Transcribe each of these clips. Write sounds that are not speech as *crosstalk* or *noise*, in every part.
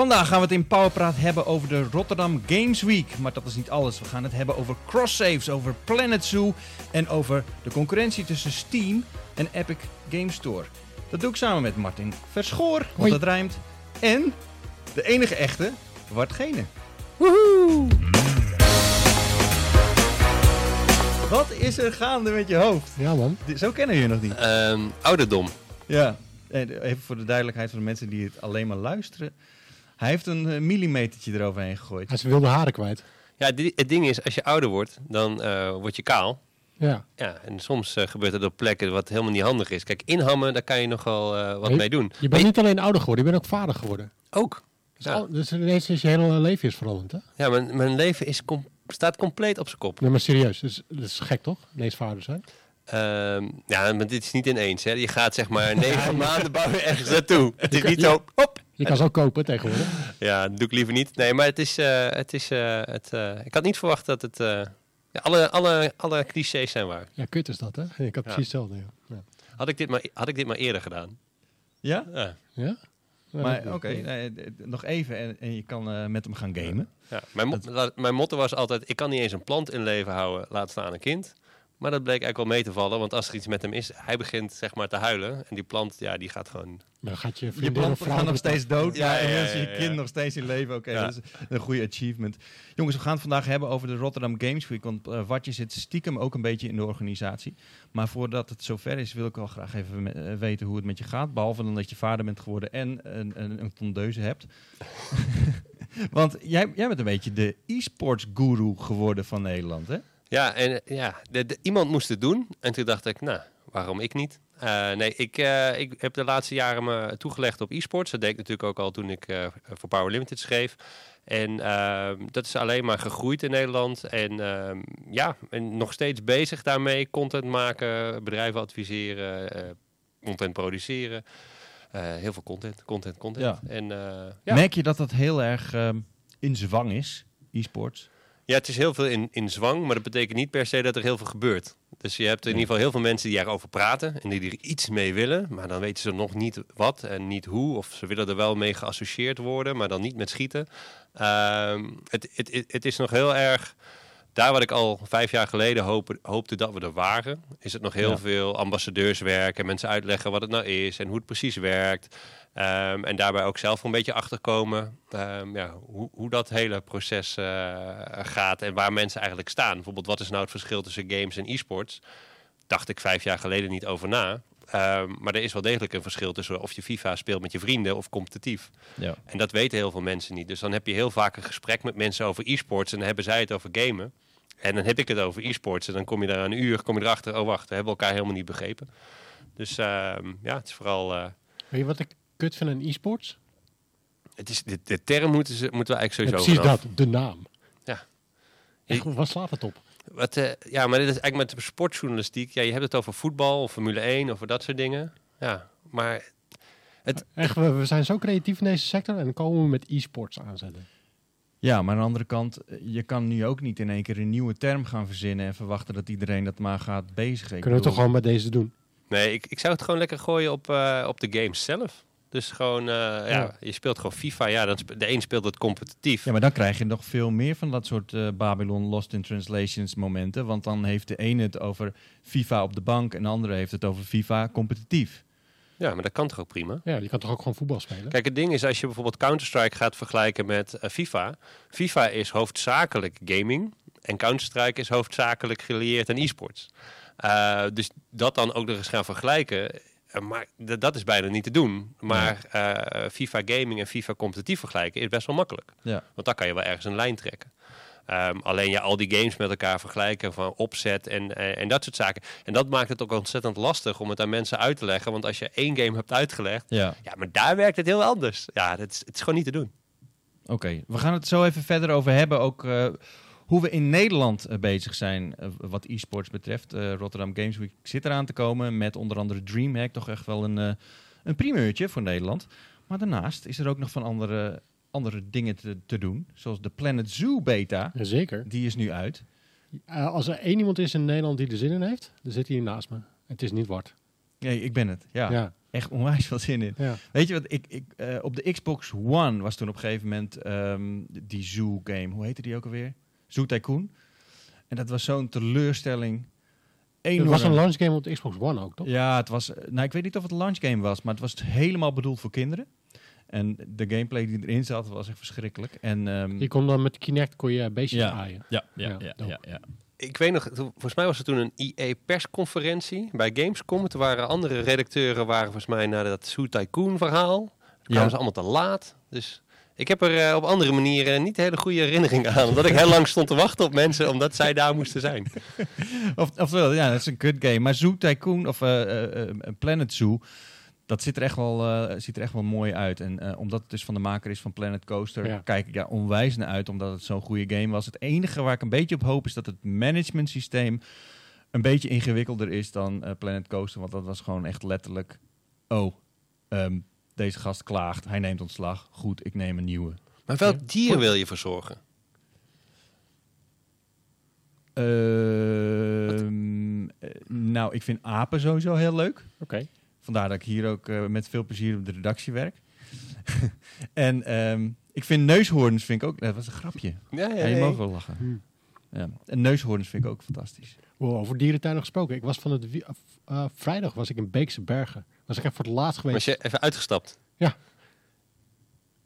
Vandaag gaan we het in Powerpraat hebben over de Rotterdam Games Week. Maar dat is niet alles. We gaan het hebben over cross-saves, over Planet Zoo en over de concurrentie tussen Steam en Epic Games Store. Dat doe ik samen met Martin Verschoor, want Hoi. dat rijmt. En de enige echte, Bart Gene. Woehoe! Wat is er gaande met je hoofd? Ja man. Zo kennen we je nog niet. Ehm, ouderdom. Ja, en even voor de duidelijkheid van de mensen die het alleen maar luisteren. Hij heeft een eh, millimetertje eroverheen gegooid. Hij is wilde haren kwijt. Ja, het ding is, als je ouder wordt, dan eh, word je kaal. Ja. Ja, en soms eh, gebeurt het op plekken wat helemaal niet handig is. Kijk, inhammen, daar kan je nog wel eh, wat mee doen. Je bent niet alleen ouder geworden, je bent ook vader geworden. Ook. Dus, Ja. al- dus ineens is je hele leven is veranderd, hè? Ja, mijn, mijn leven is com- staat compleet op zijn kop. Nee, maar serieus. Dus, dat is gek, toch? Ineens vader zijn. Ehm, ja, maar dit is niet ineens. Hè. Je gaat zeg maar *laughs* negen maanden bouwen ergens naartoe. *laughs* Het is niet zo, hop. Je kan ze ook kopen tegenwoordig. *laughs* Ja, dat doe ik liever niet. Nee, maar het is, eh, het is, eh, het, eh, ik had niet verwacht dat het, eh, ja, alle, alle, alle clichés zijn waar. Ja, kut is dat, hè? Ik had precies hetzelfde, ja. Ja? Had ik dit maar, had ik dit maar eerder gedaan. Ja? Ja. Maar oké, nee, nog even en, en je kan eh, met hem gaan gamen. Ja, mijn, mo- mijn motto was altijd, ik kan niet eens een plant in leven houden, laat staan een kind. Maar dat bleek eigenlijk wel mee te vallen, want als er iets met hem is, hij begint zeg maar te huilen. En die plant, ja, die gaat gewoon... Dan gaat je Je vrouw... gaan nog steeds dood, Ja, ja, en ja, ja, je kind nog steeds in leven. Oké, Ja. dat is een goede achievement. Jongens, we gaan het vandaag hebben over de Rotterdam Games Week. Want eh Watje zit stiekem ook een beetje in de organisatie. Maar voordat het zover is, wil ik wel graag even me- eh, weten hoe het met je gaat. Behalve dan dat je vader bent geworden en een, een, een tondeuze hebt. *laughs* want jij, jij bent een beetje de e-sports guru geworden van Nederland, hè? Ja, en eh, ja, de, de- iemand moest het doen. En toen dacht ik, nou, waarom ik niet? Eh, nee, ik, eh, ik heb de laatste jaren me toegelegd op e-sports. Dat deed ik natuurlijk ook al toen ik eh, voor Power Limited schreef. En ehm, dat is alleen maar gegroeid in Nederland. En ehm, ja, en nog steeds bezig daarmee. Content maken, bedrijven adviseren, eh, content produceren. Eh, heel veel content, content, content. Ja. En eh, ja. Merk je dat dat heel erg ehm, in zwang is, e-sports? Ja, het is heel veel in, in zwang, maar dat betekent niet per se dat er heel veel gebeurt. Dus je hebt in ieder geval heel veel mensen die erover praten en die er iets mee willen, maar dan weten ze nog niet wat en niet hoe. Of ze willen er wel mee geassocieerd worden, maar dan niet met schieten. Ehm, het, het, het, het is nog heel erg. Daar wat ik al vijf jaar geleden hoop, hoopte dat we er waren, is het nog heel Ja. veel ambassadeurswerk en mensen uitleggen wat het nou is en hoe het precies werkt. Ehm, en daarbij ook zelf een beetje achterkomen ehm, ja, hoe, hoe dat hele proces eh, gaat en waar mensen eigenlijk staan. Bijvoorbeeld, wat is nou het verschil tussen games en e-sports? Dacht ik vijf jaar geleden niet over na. Ehm, maar er is wel degelijk een verschil tussen of je FIFA speelt met je vrienden of competitief. Ja. En dat weten heel veel mensen niet. Dus dan heb je heel vaak een gesprek met mensen over e-sports en dan hebben zij het over gamen. En dan heb ik het over e-sports en dan kom je daar een uur, kom je erachter, oh wacht, we hebben elkaar helemaal niet begrepen. Dus ehm, ja, het is vooral... eh, Weet je wat ik kut vind aan e-sports? het is, de, de term moeten, ze, moeten we Ja, eigenlijk sowieso precies vanaf. dat, de naam. Ja. Echt, wat slaat het op? Wat, eh, ja, maar dit is eigenlijk met de sportjournalistiek. Ja, je hebt het over voetbal of Formule 1 over dat soort dingen. Ja, maar Echt, we, we zijn zo creatief in deze sector en dan komen we met e-sports aanzetten. Ja, maar aan de andere kant, eh, je kan nu ook niet in één keer een nieuwe term gaan verzinnen en verwachten dat iedereen dat maar gaat bezigen. Kunnen we toch gewoon met deze doen? nee, ik, ik zou het gewoon lekker gooien op, eh, op de games zelf. Dus gewoon, eh, ja. Ja. je speelt gewoon FIFA. Ja, dan de een speelt het competitief. Ja, maar dan krijg je nog veel meer van dat soort eh, Babylon Lost in Translations momenten. Want dan heeft de ene het over FIFA op de bank en de andere heeft het over FIFA competitief. Ja, maar dat kan toch ook prima? Ja, je kan toch ook gewoon voetbal spelen? Kijk, het ding is, als je bijvoorbeeld Counter-Strike gaat vergelijken met eh, FIFA. FIFA is hoofdzakelijk gaming. En Counter-Strike is hoofdzakelijk gelieerd aan e-sports. Eh, dus dat dan ook nog eens gaan vergelijken. Eh, maar dat is bijna niet te doen. Maar eh, FIFA gaming en FIFA competitief vergelijken is best wel makkelijk. Ja. Want dan kan je wel ergens een lijn trekken. Ehm, alleen ja, al die games met elkaar vergelijken van opzet en, en, en dat soort zaken. En dat maakt het ook ontzettend lastig om het aan mensen uit te leggen. Want als je één game hebt uitgelegd, Ja, ja, maar daar werkt het heel anders. Ja, dat is, het is gewoon niet te doen. oké. We gaan het zo even verder over hebben. Ook eh, hoe we in Nederland eh, bezig zijn eh, wat e-sports betreft. Eh, Rotterdam Games Week zit eraan te komen met onder andere DreamHack. Toch echt wel een, een primeurtje voor Nederland. Maar daarnaast is er ook nog van andere, andere dingen te, te doen. Zoals de Planet Zoo beta. Jazeker. Die is nu uit. Als er één iemand is in Nederland die er zin in heeft, dan zit hij hier naast me. Het is niet Wart. Nee, ik ben het. Ja. Ja. echt onwijs veel zin in. Ja. Weet je wat, ik, ik, op de Xbox One was toen op een gegeven moment ehm, die Zoo game. Hoe heette die ook alweer? Zoo Tycoon. En dat was zo'n teleurstelling. Het was een launch game op de Xbox One ook, toch? Ja, het was. eh, Nou, ik weet niet of het een launch game was, maar het was helemaal bedoeld voor kinderen. En de gameplay die erin zat was echt verschrikkelijk. En ehm, Je kon dan met Kinect kon je beestjes Ja. aaien. ja, Ja, ja, ja, ja, ja. Ik weet nog, volgens mij was er toen een EA-persconferentie bij Gamescom. Toen waren andere redacteuren waren volgens mij naar dat Zoo Tycoon verhaal. Toen kwamen ze allemaal te laat. Dus ik heb er eh, op andere manieren niet hele goede herinneringen aan. Omdat ik heel lang stond te wachten op mensen, omdat zij daar moesten zijn. *laughs* Of, oftewel, ja, dat is een kut game. Maar Zoo Tycoon of eh, eh, Planet Zoo, dat ziet er echt wel, eh, ziet er echt wel mooi uit. En eh, omdat het dus van de maker is van Planet Coaster, Ja. kijk ik daar onwijs naar uit, omdat het zo'n goede game was. Het enige waar ik een beetje op hoop is dat het management systeem een beetje ingewikkelder is dan eh, Planet Coaster. Want dat was gewoon echt letterlijk, oh, ehm, deze gast klaagt, hij neemt ontslag. Goed, ik neem een nieuwe. Maar welk dier wil je verzorgen? Eh, nou, ik vind apen sowieso heel leuk. Oké. Vandaar dat ik hier ook eh, met veel plezier op de redactie werk. *laughs* en ehm, ik vind neushoorns vind ik ook... Dat was een grapje. Ja, Ja, je mag wel lachen. Hmm. Ja. En neushoorns vind ik ook fantastisch. Wow, over dierentuinen gesproken. Ik was van het eh, vrijdag was ik in Beekse Bergen. Was ik echt voor het laatst geweest. Was je even uitgestapt?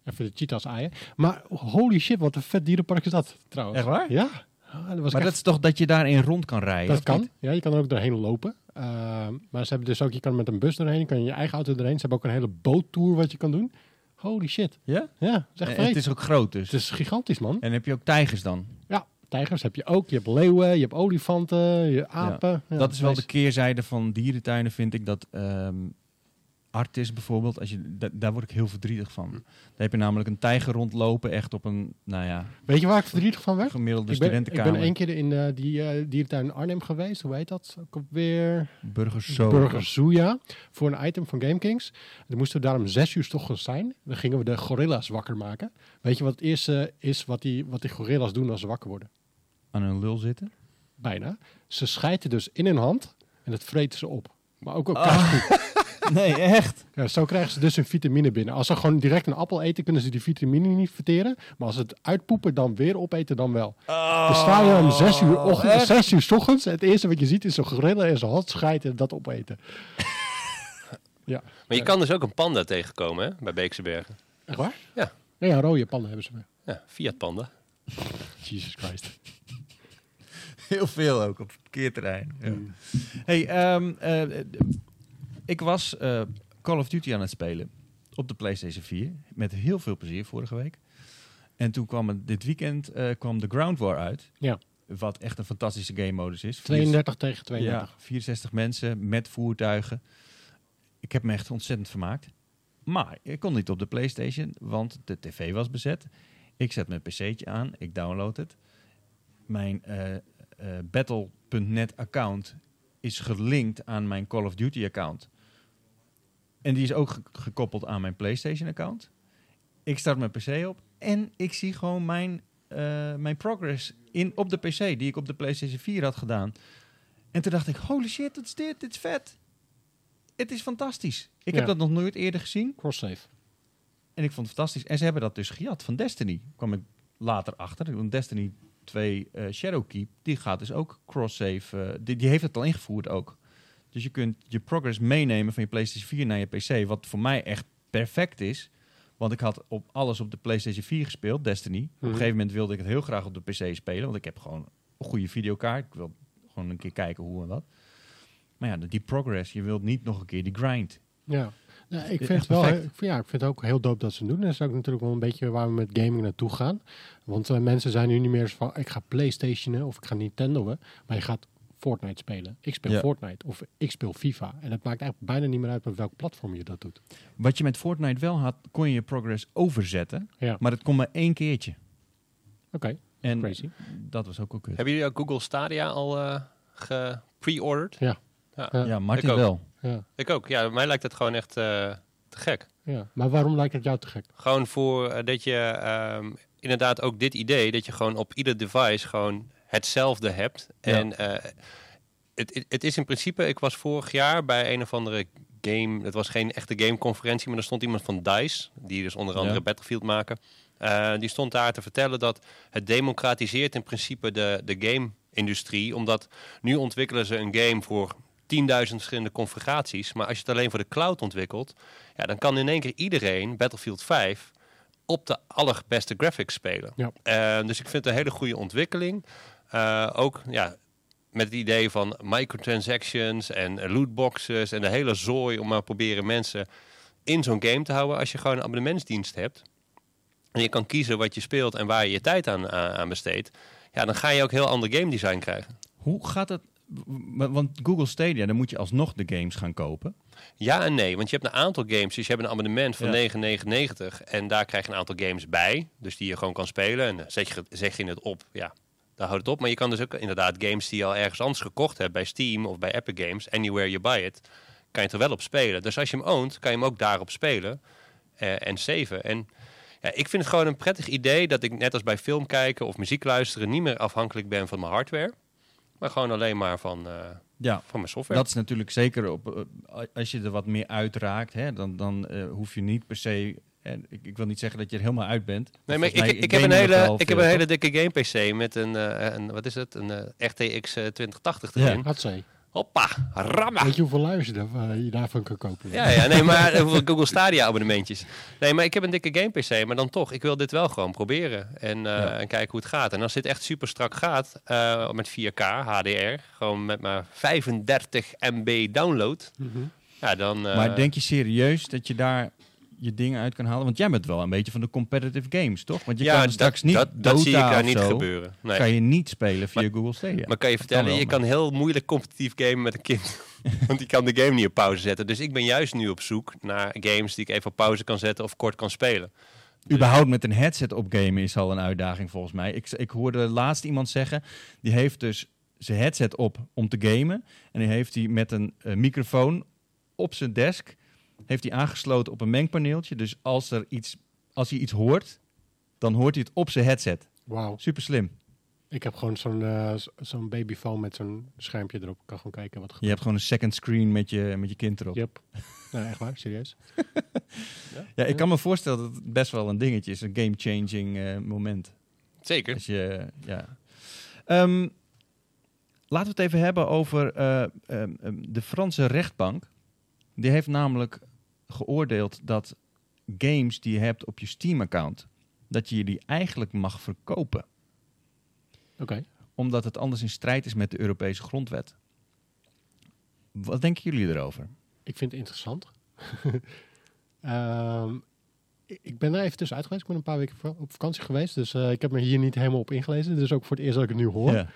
Even de cheetahs aaien. Maar holy shit, wat een vet dierenpark is dat trouwens. Echt waar? Ja. Ah, dat Maar echt- dat is toch dat je daarin rond kan rijden? dat kan. niet? Ja, je kan er ook doorheen lopen. Uh, maar ze hebben dus ook, je kan met een bus doorheen, je kan je eigen auto doorheen. Ze hebben ook een hele boottour wat je kan doen. Holy shit. Ja? Ja, dat is echt En het is ook groot dus. Het is gigantisch, man. En heb je ook tijgers dan? Ja, tijgers heb je ook. Je hebt leeuwen, je hebt olifanten, je apen. Ja, dat is wel de keerzijde van dierentuinen, vind ik. Dat ehm Artis bijvoorbeeld, als je, da- daar word ik heel verdrietig van. Daar heb je namelijk een tijger rondlopen, echt op een, nou ja, Weet je waar ik verdrietig van werd? gemiddelde Ik ben, ik studentenkamer. ben één keer in eh, die eh, dierentuin in Arnhem geweest. Hoe heet dat? Ook weer Burgers zo. Burger Zooja. Voor een item van GameKings. Dan moesten we daar om zes uur ochtends zijn. Dan gingen we de gorilla's wakker maken. Weet je wat het eerste is wat die, wat die gorilla's doen als ze wakker worden? Aan hun lul zitten. Bijna. Ze schijten dus in hun hand en dat vreten ze op. Maar ook Ah. *laughs* Nee, echt. Ja, zo krijgen ze dus hun vitamine binnen. Als ze gewoon direct een appel eten, kunnen ze die vitamine niet verteren. Maar als ze het uitpoepen, dan weer opeten, dan wel. Dan sta je om zes uur, ochtend, Oh, echt? zes uur 's ochtends. Het eerste wat je ziet is zo'n gorilla in zijn hand schijten en dat opeten. *laughs* ja. Maar je kan dus ook een panda tegenkomen hè, bij Beekse Bergen. Echt waar? Ja. Ja, ja rode pannen hebben ze weer. Ja, Fiat Panda. Jesus Christ. Heel veel ook op het parkeerterrein. Ja. Mm. Hey, ehm, eh, ik was eh, Call of Duty aan het spelen op de PlayStation 4 met heel veel plezier vorige week. En toen kwam het dit weekend eh, kwam de Ground War uit. Ja. Wat echt een fantastische game modus is. 32 tegen 32. Ja, 64 mensen met voertuigen. Ik heb me echt ontzettend vermaakt. Maar ik kon niet op de PlayStation, want de tv was bezet. Ik zet mijn pc'tje aan, ik download het. Mijn eh, Battle.net account is gelinkt aan mijn Call of Duty account. En die is ook ge- gekoppeld aan mijn PlayStation account. Ik start mijn PC op en ik zie gewoon mijn, eh, mijn progress in, op de PC die ik op de PlayStation 4 had gedaan. En toen dacht ik, holy shit, wat is dit? Dit is vet. Het is fantastisch. Ik Ja. heb dat nog nooit eerder gezien Cross-save. en ik vond het fantastisch. En ze hebben dat dus gejat van Destiny. kwam ik later achter. Want Destiny 2 eh, Shadowkeep, die gaat dus ook cross-save. eh, die, die heeft het al ingevoerd ook. Dus je kunt je progress meenemen van je PlayStation 4 naar je PC. Wat voor mij echt perfect is. Want ik had op alles op de PlayStation 4 gespeeld, Destiny. Op Mhm. een gegeven moment wilde ik het heel graag op de PC spelen. Want ik heb gewoon een goede videokaart. Ik wil gewoon een keer kijken hoe en wat. Maar ja, die progress. Je wilt niet nog een keer die grind. Ja. Ja, ik vind het wel, perfect. ik vind- ja, ik vind het ook heel dope dat ze het doen. Dat is ook natuurlijk wel een beetje waar we met gaming naartoe gaan. Want eh, mensen zijn nu niet meer van, ik ga Playstationen of ik ga Nintendo'en. Maar je gaat Fortnite spelen. Ik speel Ja. Fortnite of ik speel FIFA. En het maakt eigenlijk bijna niet meer uit met welk platform je dat doet. Wat je met Fortnite wel had, kon je je progress overzetten. Ja, Maar dat kon maar één keertje. oké. En Crazy. dat was ook wel kut. Hebben jullie ook Google Stadia al eh gepre-ordered? Ja. ja. Ja. Ja, Martin ik ook. wel. Ja, Ik ook. Ja, mij lijkt het gewoon echt eh, te gek. ja. Maar waarom lijkt het jou te gek? Gewoon voor eh, dat je ehm, inderdaad ook dit idee dat je gewoon op ieder device gewoon hetzelfde hebt. En eh, het, het, het is in principe, ik was vorig jaar bij een of andere game. Het was geen echte gameconferentie, maar er stond iemand van DICE, die dus onder andere Ja. Battlefield maken. Eh, die stond daar te vertellen dat het democratiseert in principe de, de game-industrie. Omdat nu ontwikkelen ze een game voor 10.000 verschillende configuraties. Maar als je het alleen voor de cloud ontwikkelt, ja, dan kan in één keer iedereen Battlefield 5 op de allerbeste graphics spelen. Ja. Eh, dus ik vind het een hele goede ontwikkeling. Eh, ook ja, met het idee van microtransactions en lootboxes en de hele zooi om maar proberen mensen in zo'n game te houden als je gewoon een abonnementsdienst hebt. En je kan kiezen wat je speelt en waar je je tijd aan, aan besteedt. Ja, dan ga je ook heel ander game design krijgen. Hoe gaat het? Want Google Stadia, dan moet je alsnog de games gaan kopen. Ja en nee, want je hebt een aantal games. Dus je hebt een abonnement van Ja. 9,99 en daar krijg je een aantal games bij. Dus die je gewoon kan spelen. En dan zet je, zeg je het op, ja, daar houdt het op. Maar je kan dus ook inderdaad games die je al ergens anders gekocht hebt, bij Steam of bij Epic Games, anywhere you buy it, kan je het er wel op spelen. Dus als je hem oont, kan je hem ook daarop spelen eh, en saven. En ja, ik vind het gewoon een prettig idee dat ik net als bij film kijken of muziek luisteren niet meer afhankelijk ben van mijn hardware. Maar gewoon alleen maar van, eh, Ja, van mijn software. dat is natuurlijk zeker op. eh, als je er wat meer uitraakt, hè, dan, dan hoef je niet per se. En ik, ik wil niet zeggen dat je er helemaal uit bent. Nee, maar ik, mij ik, heb een hele, ik heb een hele dikke game PC met een, eh, een wat is het, een eh, RTX eh, 2080 erin. Hatzee. Hoppa, ramma. Weet je hoeveel luizen je daar- eh, je daarvan kan kopen? Ja, ja, nee, maar eh, hoeveel Google Stadia abonnementjes. Nee, maar ik heb een dikke game PC, maar dan toch, ik wil dit wel gewoon proberen en, eh, Ja. en kijken hoe het gaat. En als dit echt super strak gaat, eh, met 4K, HDR, gewoon met maar 35 MB download, Mhm. ja, dan... eh, Maar denk je serieus dat je daar je dingen uit kan halen? Want jij bent wel een beetje van de competitive games, toch? Want je ja, kan straks niet dat, dat zie ik daar niet zo, gebeuren. Nee. Kan je niet spelen via Maar- Google Stadia. Maar kan je vertellen, je kan heel moeilijk competitief gamen met een kind. *laughs* Want die kan de game niet op pauze zetten. Dus ik ben juist nu op zoek naar games die ik even op pauze kan zetten of kort kan spelen. Überhaupt met een headset op gamen is al een uitdaging volgens mij. Ik, ik hoorde laatst iemand zeggen, die heeft dus zijn headset op om te gamen. En die heeft hij met een eh, microfoon op zijn desk, heeft hij aangesloten op een mengpaneeltje. Dus als, er iets, als hij iets hoort, dan hoort hij het op zijn headset. Wauw. Super slim. Ik heb gewoon zo'n eh, z- zo'n babyphone met zo'n schermpje erop. Ik kan gewoon kijken wat er Je hebt gewoon een second screen met je, met je kind erop. Yep. Nee, echt waar, serieus. *laughs* Ja, ik kan me voorstellen dat het best wel een dingetje is. Een game-changing eh, moment. Zeker. Als je, ja. Ehm, laten we het even hebben over eh, ehm, ehm, de Franse rechtbank. Die heeft namelijk geoordeeld dat games die je hebt op je Steam-account, dat je die eigenlijk mag verkopen. Oké. Omdat het anders in strijd is met de Europese grondwet. Wat denken jullie erover? Ik vind het interessant. *laughs* Ehm, ik- ben er even tussenuit geweest. Ik ben een paar weken op vakantie geweest. Dus eh, ik heb me hier niet helemaal op ingelezen. Dus ook voor het eerst dat ik het nu hoor. Ja.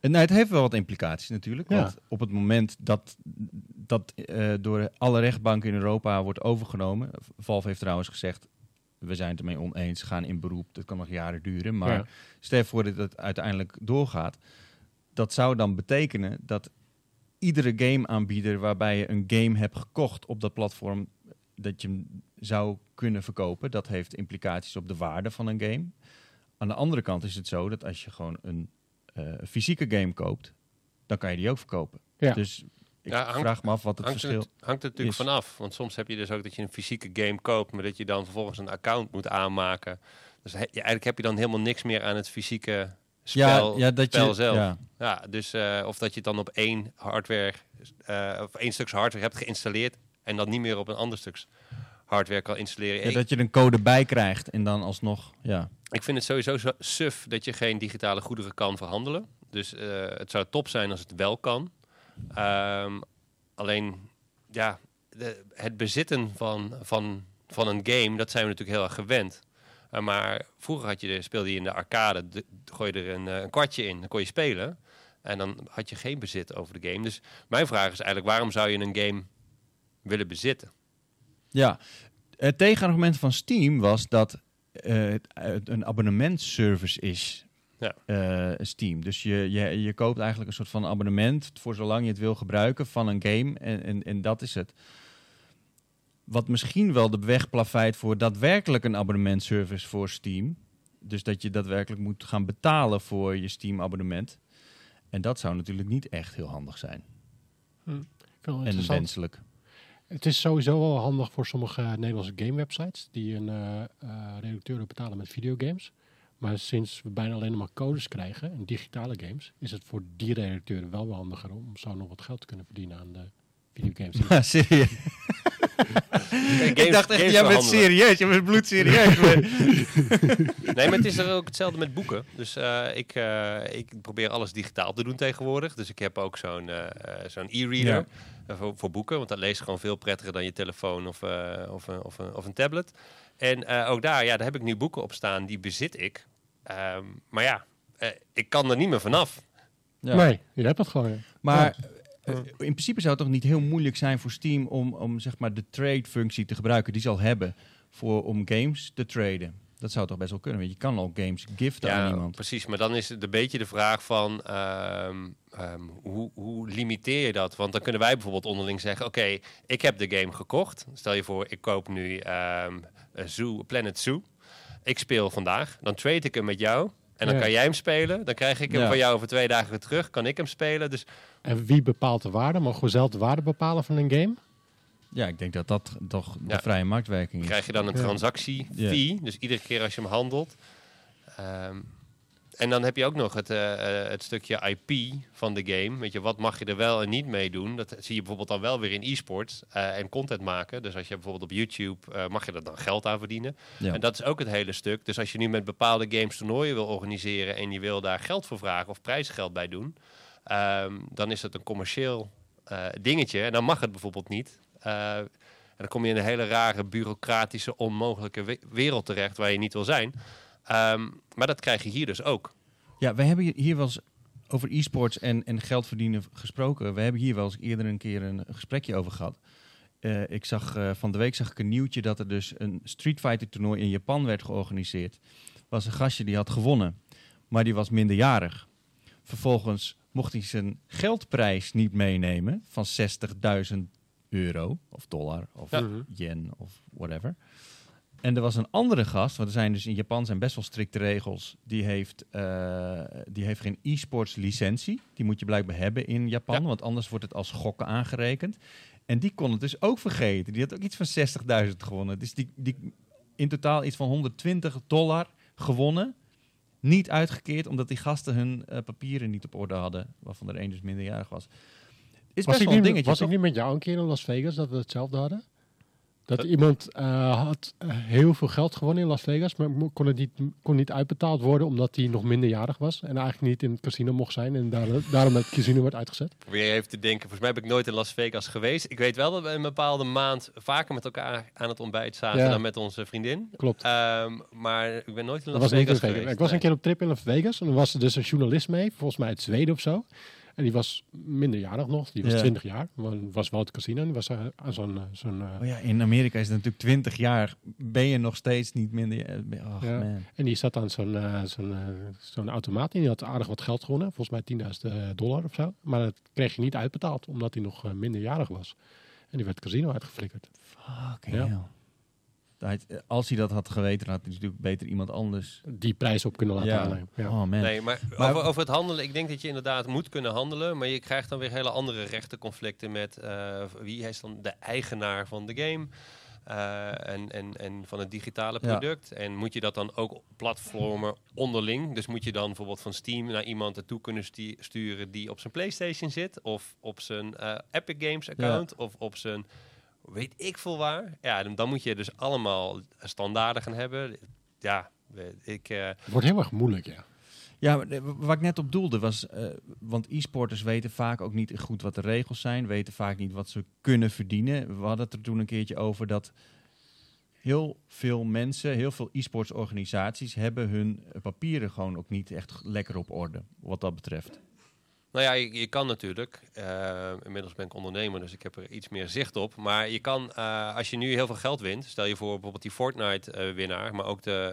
En nou, het heeft wel wat implicaties natuurlijk. Ja. Want op het moment dat dat eh, door alle rechtbanken in Europa wordt overgenomen. Valve heeft trouwens gezegd. We zijn het ermee oneens, gaan in beroep. Dat kan nog jaren duren. Maar Ja. stel voor dat het uiteindelijk doorgaat. Dat zou dan betekenen dat iedere gameaanbieder waarbij je een game hebt gekocht op dat platform, dat je hem zou kunnen verkopen. Dat heeft implicaties op de waarde van een game. Aan de andere kant is het zo dat als je gewoon een eh, fysieke game koopt, dan kan je die ook verkopen. Ja. Dus ik Ja, hangt- vraag me af wat het Hangt er, verschil hangt er natuurlijk is. vanaf. Want soms heb je dus ook dat je een fysieke game koopt, maar dat je dan vervolgens een account moet aanmaken. Dus he- ja, eigenlijk heb je dan helemaal niks meer aan het fysieke spel, ja, ja, dat spel je, zelf. Ja. Ja, dus eh, of dat je het dan op één hardware, eh, of één stuk hardware hebt geïnstalleerd en dat niet meer op een ander stuk hardware kan installeren. Ja, Ik- dat je er een code bij krijgt en dan alsnog, ja. Ik vind het sowieso zo suf dat je geen digitale goederen kan verhandelen. Dus eh, het zou top zijn als het wel kan. Ehm, alleen, ja, de- het bezitten van, van, van een game, dat zijn we natuurlijk heel erg gewend. Eh, maar vroeger had je, de- speelde je in de arcade, de, gooi je er een, eh, een kwartje in, dan kon je spelen. En dan had je geen bezit over de game. Dus mijn vraag is eigenlijk, waarom zou je een game willen bezitten? Ja, het tegenargument van Steam was dat eh, het, een abonnementservice is. Ja. eh, Steam. Dus je, je, je koopt eigenlijk een soort van abonnement voor zolang je het wil gebruiken van een game. En, en, en dat is het. Wat misschien wel de weg plaveit voor daadwerkelijk een abonnementservice voor Steam. Dus dat je daadwerkelijk moet gaan betalen voor je Steam abonnement. En dat zou natuurlijk niet echt heel handig zijn. Ik vind het wel En interessant. Het is sowieso wel handig voor sommige Nederlandse gamewebsites die een eh eh, redacteur betalen met videogames. Maar sinds we bijna alleen maar codes krijgen en digitale games, is het voor die redacteuren wel wel handiger om zo nog wat geld te kunnen verdienen aan de videogames. *laughs* Serieus. Ik dacht echt, jij bent serieus. Je bent bloedserieus. *laughs* Nee, maar het is er ook hetzelfde met boeken. Dus eh, ik, eh, ik probeer alles digitaal te doen tegenwoordig. Dus ik heb ook zo'n eh, zo'n e-reader Ja. voor, voor boeken. Want dat leest gewoon veel prettiger dan je telefoon of, eh, of, een- of, een- of een tablet. En eh, ook daar, ja, daar heb ik nu boeken op staan. Die bezit ik. Ehm, maar ja, eh, ik kan er niet meer vanaf. Ja. Nee, je hebt het gewoon. Maar eh, in principe zou het toch niet heel moeilijk zijn voor Steam om, om zeg maar de trade-functie te gebruiken die ze al hebben voor, om games te traden. Dat zou toch best wel kunnen, want je kan al games giften aan iemand. precies. Maar dan is het een beetje de vraag van ehm, ehm, hoe, hoe limiteer je dat? Want dan kunnen wij bijvoorbeeld onderling zeggen: Oké, ik heb de game gekocht. Stel je voor, ik koop nu een Zoo, Planet Zoo. Ik speel vandaag. Dan trade ik hem met jou. En dan Ja. kan jij hem spelen. Dan krijg ik hem Ja. van jou over twee dagen weer terug. Kan ik hem spelen. Dus En wie bepaalt de waarde? Mogen we zelf de waarde bepalen van een game? Ja, ik denk dat dat toch de Ja. vrije marktwerking is. krijg je dan een Ja. transactie-fee. Dus iedere keer als je hem handelt. Ehm, en dan heb je ook nog het, eh, eh, het stukje IP van de game. Weet je, wat mag je er wel en niet mee doen? Dat zie je bijvoorbeeld dan wel weer in e-sports eh, en content maken. Dus als je bijvoorbeeld op YouTube, eh, mag je er dan geld aan verdienen. Ja. En dat is ook het hele stuk. Dus als je nu met bepaalde games toernooien wil organiseren en je wil daar geld voor vragen of prijsgeld bij doen, ehm, dan is het een commercieel dingetje. En dan mag het bijvoorbeeld niet. En dan kom je in een hele rare, bureaucratische, onmogelijke we- wereld terecht waar je niet wil zijn. Ehm, maar dat krijg je hier dus ook. Ja, we hebben hier- wel eens over e-sports en, en geld verdienen gesproken. We hebben hier wel eens eerder een keer een gesprekje over gehad. Eh, ik zag, eh, van de week zag ik een nieuwtje dat er dus een Street Fighter toernooi in Japan werd georganiseerd. was een gastje die had gewonnen, maar die was minderjarig. Vervolgens mocht hij zijn geldprijs niet meenemen van 60.000 euro of dollar of Ja. yen of whatever. En er was een andere gast, want er zijn dus in Japan zijn best wel strikte regels. Die heeft, eh, die heeft geen e-sports licentie. Die moet je blijkbaar hebben in Japan, Ja. want anders wordt het als gokken aangerekend. En die kon het dus ook vergeten. Die had ook iets van 60.000 gewonnen. Dus die, die in totaal iets van 120 dollar gewonnen. Niet uitgekeerd, omdat die gasten hun eh, papieren niet op orde hadden. Waarvan er één dus minderjarig was. Is Was, best ik wel een niet, dingetje, was ik niet met jou een keer in Las Vegas dat we hetzelfde hadden? Dat Wat? iemand eh, had eh, heel veel geld gewonnen in Las Vegas, maar kon het niet, kon niet uitbetaald worden omdat hij nog minderjarig was en eigenlijk niet in het casino mocht zijn en daar, daarom het casino werd uitgezet. Probeer even te denken. Volgens mij heb ik nooit in Las Vegas geweest. Ik weet wel dat we een bepaalde maand vaker met elkaar aan het ontbijt zaten Ja. dan met onze vriendin. Klopt. Ehm, maar ik ben nooit in Las Vegas in Vegas. geweest. Ik was een keer op trip in Las Vegas en er was er dus een journalist mee, volgens mij uit Zweden of zo. En die was minderjarig nog, die was Ja. 20 jaar, was wel het casino en die was eh, aan zo'n... eh, zo'n eh, Oh ja, in Amerika is het natuurlijk 20 jaar. Ben je nog steeds niet minder. Oh, Ja. man. En die zat aan zo'n zo'n zo'n automaat en die had aardig wat geld gewonnen. Volgens mij 10.000 eh, dollar of zo. Maar dat kreeg je niet uitbetaald, omdat hij nog minderjarig was. En die werd het casino uitgeflikkerd. Fucking Ja. hell. Eh, Als hij dat had geweten, had hij natuurlijk beter iemand anders. Die prijs op kunnen laten Ja. aannemen. Ja. Oh man. Nee, maar, Maar- over, over het handelen, ik denk dat je inderdaad moet kunnen handelen, maar je krijgt dan weer hele andere rechtenconflicten met eh, wie is dan de eigenaar van de game eh, en, en, en van het digitale Ja. product. En moet je dat dan ook platformen onderling? Dus moet je dan bijvoorbeeld van Steam naar iemand ertoe kunnen sturen die op zijn PlayStation zit, of op zijn eh, Epic Games account, of op zijn weet ik veel waar. Ja, dan, dan moet je dus allemaal standaarden gaan hebben. Ja, ik. eh, Het wordt heel erg moeilijk, ja. Ja, maar, eh, waar ik net op doelde was, eh, want e-sporters weten vaak ook niet goed wat de regels zijn, weten vaak niet wat ze kunnen verdienen. We hadden het er toen een keertje over dat heel veel mensen, heel veel e-sports organisaties hebben hun papieren gewoon ook niet echt lekker op orde, wat dat betreft. Nou ja, je, kan natuurlijk. eh, inmiddels ben ik ondernemer, dus ik heb er iets meer zicht op. Maar je kan, eh, als je nu heel veel geld wint, stel je voor bijvoorbeeld die Fortnite-winnaar, maar ook de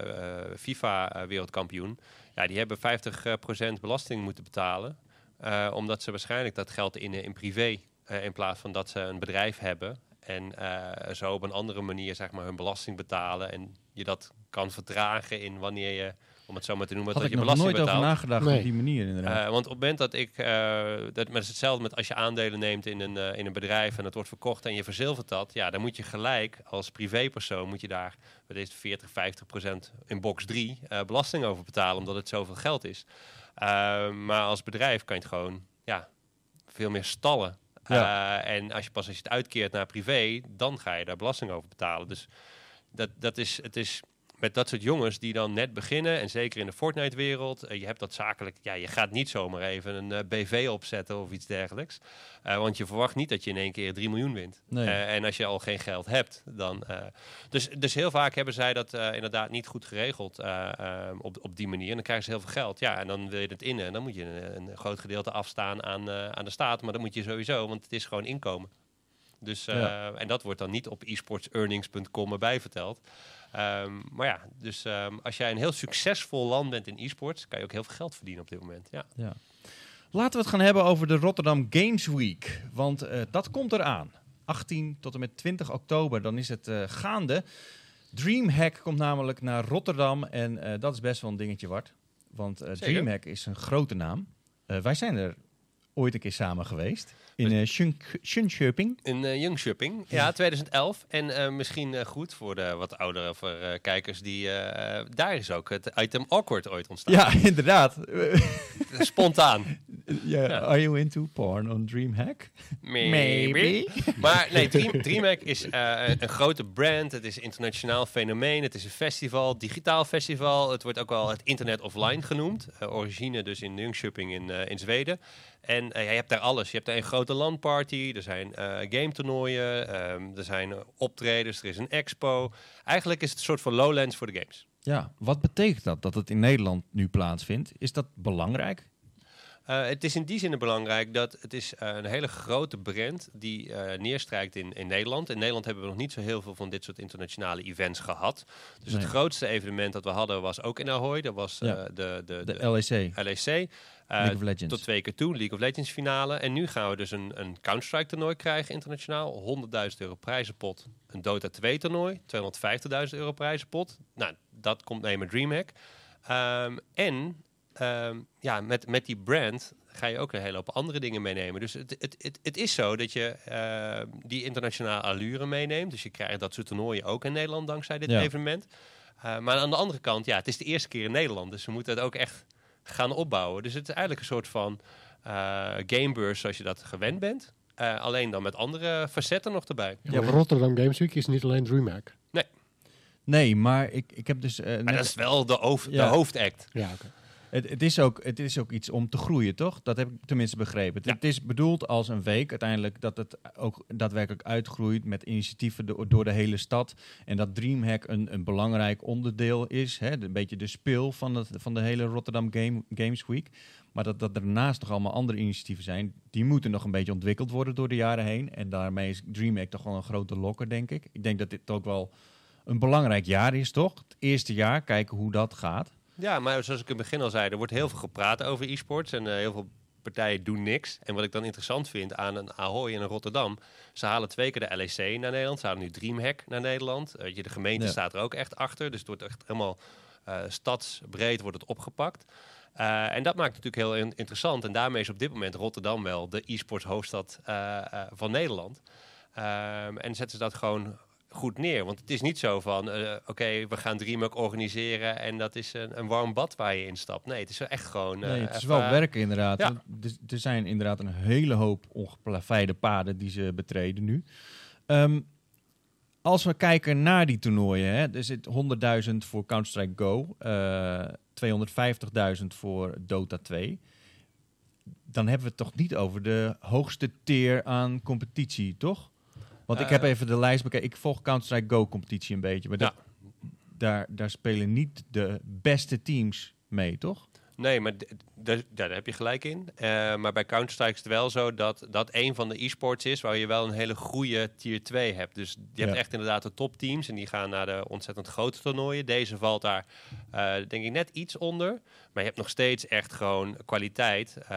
eh, FIFA-wereldkampioen. ja, die hebben 50% belasting moeten betalen. eh, omdat ze waarschijnlijk dat geld in, in privé, eh, in plaats van dat ze een bedrijf hebben. En eh, zo op een andere manier zeg maar, hun belasting betalen en je dat kan vertragen in wanneer je, om het zo maar te noemen, Had dat ik je nog belasting nooit over betaalt. nagedacht Nee. op die manier inderdaad. Eh, want op het moment dat ik, eh, dat, maar het is hetzelfde met als je aandelen neemt in een, eh, in een bedrijf en het wordt verkocht en je verzilvert dat, ja, dan moet je gelijk als privépersoon moet je daar, wat is het, 40, 50 procent in box 3 eh, belasting over betalen, omdat het zoveel geld is. Maar als bedrijf kan je het gewoon, ja, veel meer stallen. Ja. Eh, en als je pas als je het uitkeert naar privé, dan ga je daar belasting over betalen. Dus dat, dat is, het is met dat soort jongens die dan net beginnen, en zeker in de Fortnite-wereld, eh, je hebt dat zakelijk, ja, je gaat niet zomaar even een eh, BV opzetten of iets dergelijks. Eh, want je verwacht niet dat je in één keer 3 miljoen wint. Nee. En als je al geen geld hebt, dan. dus, dus heel vaak hebben zij dat inderdaad niet goed geregeld op, op die manier. En dan krijgen ze heel veel geld. Ja, en dan wil je het innen. En dan moet je een, een groot gedeelte afstaan aan, aan de staat. Maar dat moet je sowieso, want het is gewoon inkomen. Dus, Ja. En dat wordt dan niet op esportsearnings.com erbij verteld. Ehm, maar ja, dus ehm, als jij een heel succesvol land bent in e-sports, kan je ook heel veel geld verdienen op dit moment. Ja. Ja. Laten we het gaan hebben over de Rotterdam Games Week. Want eh, dat komt eraan. 18 tot en met 20 oktober, dan is het eh, gaande. Dreamhack komt namelijk naar Rotterdam. En eh, dat is best wel een dingetje waard. Want. Dreamhack is een grote naam. Wij zijn er ooit een keer samen geweest. In eh Schunk- Schunschöping. In uh, Jungshopping, ja, 2011. En eh, misschien eh, goed voor de wat oudere voor, eh, kijkers, die, eh, daar is ook het item awkward ooit ontstaan. Ja, *laughs* inderdaad. *laughs* Spontaan. Ja, Ja. Are you into porn on Dreamhack? Maar nee, Dream, DreamHack is eh, een grote brand. Het is een internationaal fenomeen. Het is een festival, digitaal festival. Het wordt ook wel het internet offline genoemd. Eh, origine dus in Jönköping in, eh, in Zweden. En eh, ja, je hebt daar alles. Je hebt daar een grote landparty. Er zijn eh game toernooien. ehm, er zijn eh, optredens. Er is een expo. Eigenlijk is het een soort van Lowlands voor de games. Ja, wat betekent dat, dat het in Nederland nu plaatsvindt? Is dat belangrijk? Eh, het is in die zin belangrijk dat het is eh, een hele grote brand die eh, neerstrijkt in, in Nederland. In Nederland hebben we nog niet zo heel veel van dit soort internationale events gehad. Dus Nee. het grootste evenement dat we hadden was ook in Ahoy. Dat was Ja. de, de, De de LEC, LEC. League of Legends. tot twee keer toe, League of Legends finale. En nu gaan we dus een, een Counter-Strike toernooi krijgen internationaal. 100.000 euro prijzenpot. Een Dota 2 toernooi. 250.000 euro prijzenpot. Nou, dat komt mee met DreamHack. Ehm, en ehm, ja, met, met die brand ga je ook een hele hoop andere dingen meenemen. Dus het, het, het, het is zo dat je ehm, die internationale allure meeneemt. Dus je krijgt dat soort toernooien ook in Nederland dankzij dit Ja. evenement. Eh, maar aan de andere kant, ja, het is de eerste keer in Nederland. Dus we moeten het ook echt gaan opbouwen. Dus het is eigenlijk een soort van eh gamebeurs zoals je dat gewend bent. Eh, alleen dan met andere facetten nog erbij. Ja, maar Rotterdam Games Week is niet alleen DreamHack. Nee, maar ik, ik heb dus... eh, Maar dat is wel de, hoofd, Ja. de hoofdact. Ja, oké. Het, het, is ook, het is ook iets om te groeien, toch? Dat heb ik tenminste begrepen. Het, Ja. het is bedoeld als een week uiteindelijk dat het ook daadwerkelijk uitgroeit met initiatieven do- door de hele stad. En dat Dreamhack een, een belangrijk onderdeel is. Hè? Een beetje de speel van, het, van de hele Rotterdam Game, Games Week. Maar dat, dat er daarnaast nog allemaal andere initiatieven zijn. Die moeten nog een beetje ontwikkeld worden door de jaren heen. En daarmee is Dreamhack toch wel een grote lokker, denk ik. Ik denk dat dit ook wel een belangrijk jaar is, toch? Het eerste jaar, kijken hoe dat gaat. Ja, maar zoals ik in het begin al zei, er wordt heel veel gepraat over e-sports. En eh, heel veel partijen doen niks. En wat ik dan interessant vind aan een Ahoy en een Rotterdam... ze halen twee keer de LEC naar Nederland. Ze halen nu Dreamhack naar Nederland. Je, de gemeente Ja. staat er ook echt achter. Dus het wordt echt helemaal eh, stadsbreed wordt het opgepakt. En dat maakt het natuurlijk heel in- interessant. En daarmee is op dit moment Rotterdam wel de e-sports hoofdstad van Nederland. Ehm, en zetten ze dat gewoon goed neer. Want het is niet zo van, eh, oké, we gaan DreamHack organiseren en dat is een, een warm bad waar je instapt. Nee, het is wel echt gewoon... eh, Nee, het is wel werken inderdaad. ja. Er, zijn inderdaad een hele hoop ongeplaveide paden die ze betreden nu. Ehm, als we kijken naar die toernooien, hè, er zit 100.000 voor Counter-Strike Go, eh 250.000 voor Dota 2. Dan hebben we het toch niet over de hoogste tier aan competitie, toch? Want ik Eh. heb even de lijst bekeken. Ik volg Counter-Strike Go competitie een beetje. Maar dat- daar, daar spelen niet de beste teams mee, toch? Nee, maar daar, heb je gelijk in. Eh, maar bij Counter-Strike is het wel zo dat dat een van de e-sports is waar je wel een hele goede tier 2 hebt. Dus je hebt Ja. echt inderdaad de topteams en die gaan naar de ontzettend grote toernooien. Deze valt daar eh, denk ik net iets onder. Maar je hebt nog steeds echt gewoon kwaliteit eh,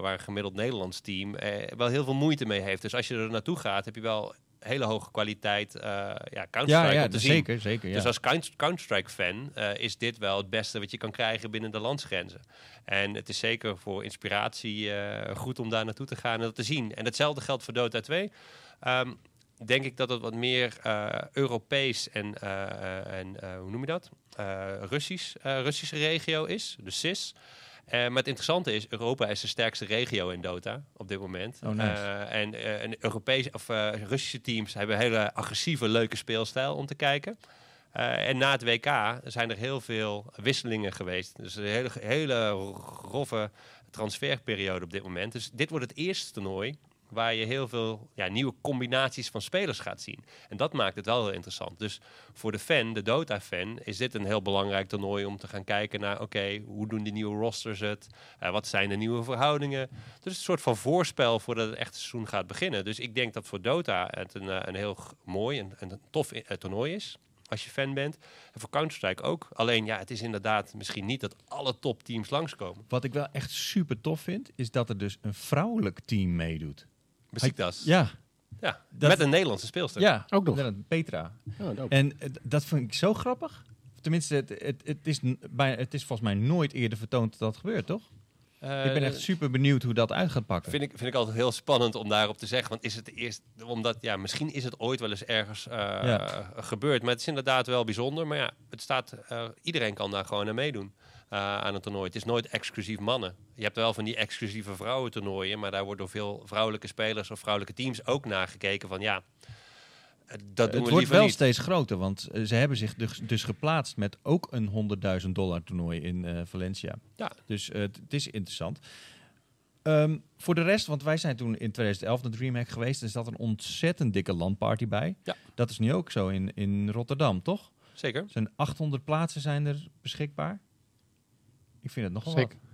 waar een gemiddeld Nederlands team wel heel veel moeite mee heeft. Dus als je er naartoe gaat, heb je wel hele hoge kwaliteit eh ja, Counter-Strike ja te zien. zeker, zeker. Ja. Dus als Count- Counter-Strike-fan eh, is dit wel het beste wat je kan krijgen binnen de landsgrenzen. En het is zeker voor inspiratie eh, goed om daar naartoe te gaan en dat te zien. En hetzelfde geldt voor Dota 2. Ehm, denk ik dat het wat meer Europees en, en hoe noem je dat? Russisch, Russische regio is, de CIS. Eh, maar het interessante is, Europa is de sterkste regio in Dota op dit moment. Oh, nice. Eh, en eh, en Europese of Russische teams hebben een hele agressieve, leuke speelstijl om te kijken. En na het WK zijn er heel veel wisselingen geweest. Dus een hele, hele roffe transferperiode op dit moment. Dus dit wordt het eerste toernooi waar je heel veel ja, nieuwe combinaties van spelers gaat zien. En dat maakt het wel heel interessant. Dus voor de fan, de Dota-fan, is dit een heel belangrijk toernooi om te gaan kijken naar, oké, hoe doen die nieuwe rosters het? Eh, wat zijn de nieuwe verhoudingen? Dus een soort van voorspel voordat het echte seizoen gaat beginnen. Dus ik denk dat voor Dota het een, eh, een heel mooi en tof eh, toernooi is. Als je fan bent. En voor Counter-Strike ook. Alleen ja, het is inderdaad misschien niet dat alle topteams langskomen. Wat ik wel echt super tof vind, is dat er dus een vrouwelijk team meedoet. Besiktas. Ja, Ja, Dat- met een Nederlandse speelster. ja. Ook nog. Petra. Ja, dope. En eh, dat vind ik zo grappig. Tenminste, het, het, het, is, bij, het is volgens mij nooit eerder vertoond dat dat gebeurt, toch? Eh, ik ben echt super benieuwd hoe dat uit gaat pakken. Vind ik, vind ik altijd heel spannend om daarop te zeggen. Want is het eerst, omdat ja, misschien is het ooit wel eens ergens eh, Ja. gebeurd. Maar het is inderdaad wel bijzonder. Maar ja, het staat, eh, iedereen kan daar gewoon aan meedoen eh, aan het toernooi. Het is nooit exclusief mannen. Je hebt wel van die exclusieve vrouwentoernooien. Maar daar wordt door veel vrouwelijke spelers of vrouwelijke teams ook naar gekeken van ja. eh, Dat het wordt wel niet. steeds groter, want eh, ze hebben zich dus, dus geplaatst met ook een 100.000 dollar toernooi in eh, Valencia. Ja. Dus eh, het is interessant. Ehm, voor de rest, want wij zijn toen in 2011 naar DreamHack geweest, er zat een ontzettend dikke landparty bij. Ja. Dat is nu ook zo in, in Rotterdam, toch? Zeker. Er zijn 800 plaatsen zijn er beschikbaar. Ik vind het nogal Zeker. wat.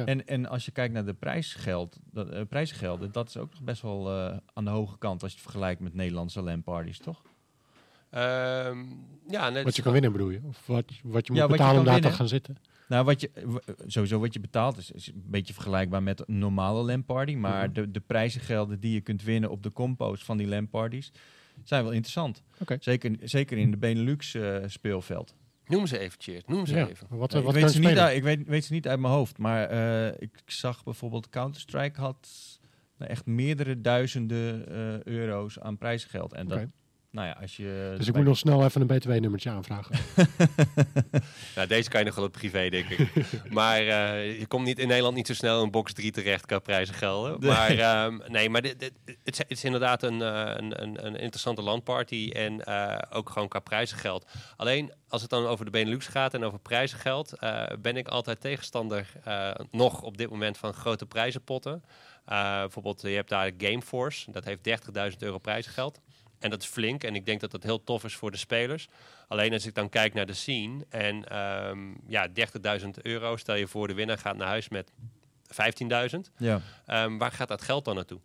Ja. En, en als je kijkt naar de prijsgeld, dat, eh, prijsgelden, dat is ook nog best wel eh, aan de hoge kant als je het vergelijkt met Nederlandse LAN-parties, toch? Ehm, ja, net Wat je kan winnen bedoel je? Of wat, wat je moet Ja, wat je betalen om daar te gaan zitten? Nou, wat je, sowieso wat je betaalt is, is een beetje vergelijkbaar met een normale LAN-party. Maar Mhm. de, de prijzengelden die je kunt winnen op de compo's van die LAN-parties zijn wel interessant. Oké. Zeker, zeker in de Benelux eh, speelveld. Noem ze even, Cheert. Noem ze Ja, even. maar wat, wat ik, weet je ze niet uit, ik weet, weet ze niet uit mijn hoofd, maar eh, ik zag bijvoorbeeld Counter-Strike had nou, echt meerdere duizenden eh, euro's aan prijsgeld. En dat. Nou ja, als je... Dus ik moet nog snel even een BTW-nummertje aanvragen. *laughs* Nou, deze kan je nog wel op privé, denk ik. *laughs* maar eh, je komt niet in Nederland niet zo snel in box 3 terecht qua prijzen gelden. Nee. Maar nee, nee maar dit, dit- het, is, het is inderdaad een, eh, een, een, een interessante landparty. En eh, ook gewoon qua prijzengeld. Alleen als het dan over de Benelux gaat en over prijzengeld, eh, ben ik altijd tegenstander eh, nog op dit moment van grote prijzenpotten. Eh, bijvoorbeeld, je hebt daar Gameforce, dat heeft 30.000 euro prijzengeld. En dat is flink en ik denk dat dat heel tof is voor de spelers. Alleen als ik dan kijk naar de scene en ehm, ja, 30.000 euro, stel je voor de winnaar gaat naar huis met 15.000. Ja. Ehm, waar gaat dat geld dan naartoe?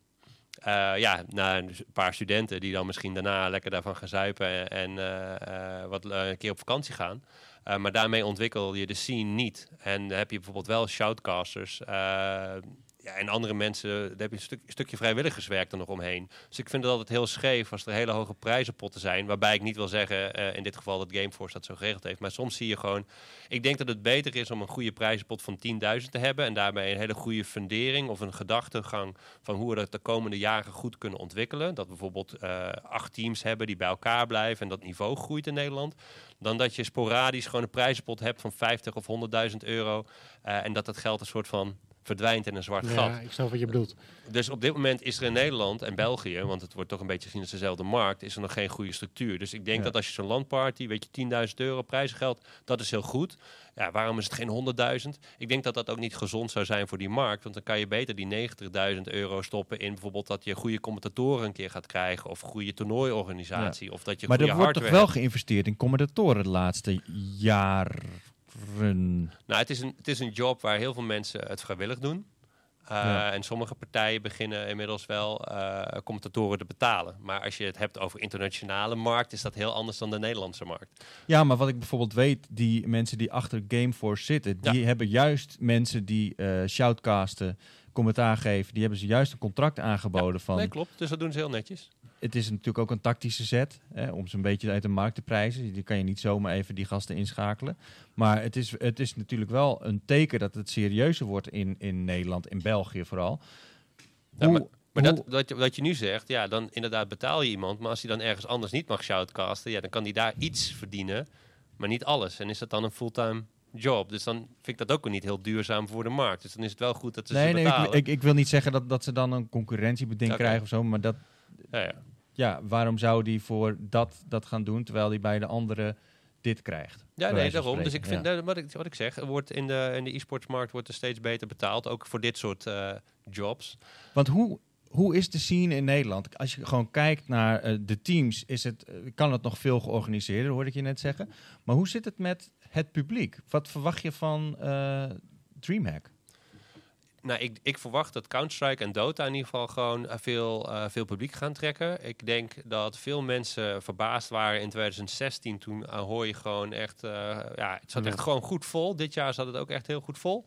Eh, ja, naar een paar studenten die dan misschien daarna lekker daarvan gaan zuipen en eh, eh, wat een keer op vakantie gaan. Maar daarmee ontwikkel je de scene niet. En heb je bijvoorbeeld wel shoutcasters en andere mensen, daar heb je een stuk, stukje vrijwilligerswerk er nog omheen. Dus ik vind het altijd heel scheef als er hele hoge prijzenpotten zijn. Waarbij ik niet wil zeggen, eh, in dit geval dat Gameforce dat zo geregeld heeft. Maar soms zie je gewoon, ik denk dat het beter is om een goede prijzenpot van 10.000 te hebben. En daarbij een hele goede fundering of een gedachtegang van hoe we dat de komende jaren goed kunnen ontwikkelen. Dat we bijvoorbeeld eh, acht teams hebben die bij elkaar blijven en dat niveau groeit in Nederland. Dan dat je sporadisch gewoon een prijzenpot hebt van 50 of 100.000 euro. eh, en dat dat geld een soort van verdwijnt in een zwart gat. ja, ik snap wat je bedoelt. Dus op dit moment is er in Nederland en België, want het wordt toch een beetje gezien als dezelfde markt, is er nog geen goede structuur. Dus ik denk Ja. dat als je zo'n landparty, weet je, 10.000 euro prijsgeld, dat is heel goed. Ja, waarom is het geen 100.000? Ik denk dat dat ook niet gezond zou zijn voor die markt, want dan kan je beter die 90.000 euro stoppen in bijvoorbeeld dat je goede commentatoren een keer gaat krijgen, of goede toernooiorganisatie, of dat je Maar goede er wordt toch wel geïnvesteerd in commentatoren de laatste jaren? Nou, het is, een, het is een job waar heel veel mensen het vrijwillig doen. Uh, Ja. En sommige partijen beginnen inmiddels wel uh, commentatoren te betalen. Maar als je het hebt over internationale markt, is dat heel anders dan de Nederlandse markt. Ja, maar wat ik bijvoorbeeld weet, die mensen die achter Gameforce zitten, die hebben juist mensen die uh, shoutcasten, commentaar geven, die hebben ze juist een contract aangeboden ja, van. Nee, klopt. Dus dat doen ze heel netjes. Het is natuurlijk ook een tactische zet hè, om ze een beetje uit de markt te prijzen. Die kan je niet zomaar even die gasten inschakelen. Maar het is, het is natuurlijk wel een teken dat het serieuzer wordt in, in Nederland, in België vooral. Ja, Hoe- Maar dat, dat, je, wat je nu zegt, ja, dan inderdaad betaal je iemand. Maar als hij dan ergens anders niet mag shoutcasten, ja, dan kan hij daar iets verdienen, maar niet alles. En is dat dan een fulltime job? Dus dan vind ik dat ook niet heel duurzaam voor de markt. Dus dan is het wel goed dat ze nee, ze nee, betalen. ik, ik, ik wil niet zeggen dat, dat ze dan een concurrentiebeding krijgen of zo, maar dat, ja, ja. ja, waarom zou die voor dat, dat gaan doen, terwijl die bij de andere dit krijgt? Ja, nee, daarom. Dus ik vind, ja. eh, wat, ik, wat ik zeg, wordt in de, in de e-sportsmarkt wordt er steeds beter betaald. Ook voor dit soort eh, jobs. Want hoe, hoe is de scene in Nederland? Als je gewoon kijkt naar eh, de teams, is het, kan het nog veel georganiseerder, hoorde ik je net zeggen. Maar hoe zit het met het publiek? Wat verwacht je van DreamHack? Nou, ik, ik verwacht dat Counter-Strike en Dota in ieder geval gewoon eh, veel, eh, veel publiek gaan trekken. Ik denk dat veel mensen verbaasd waren in 2016 toen Ahoy gewoon echt... eh, ja, het zat Ja. echt gewoon goed vol. Dit jaar zat het ook echt heel goed vol.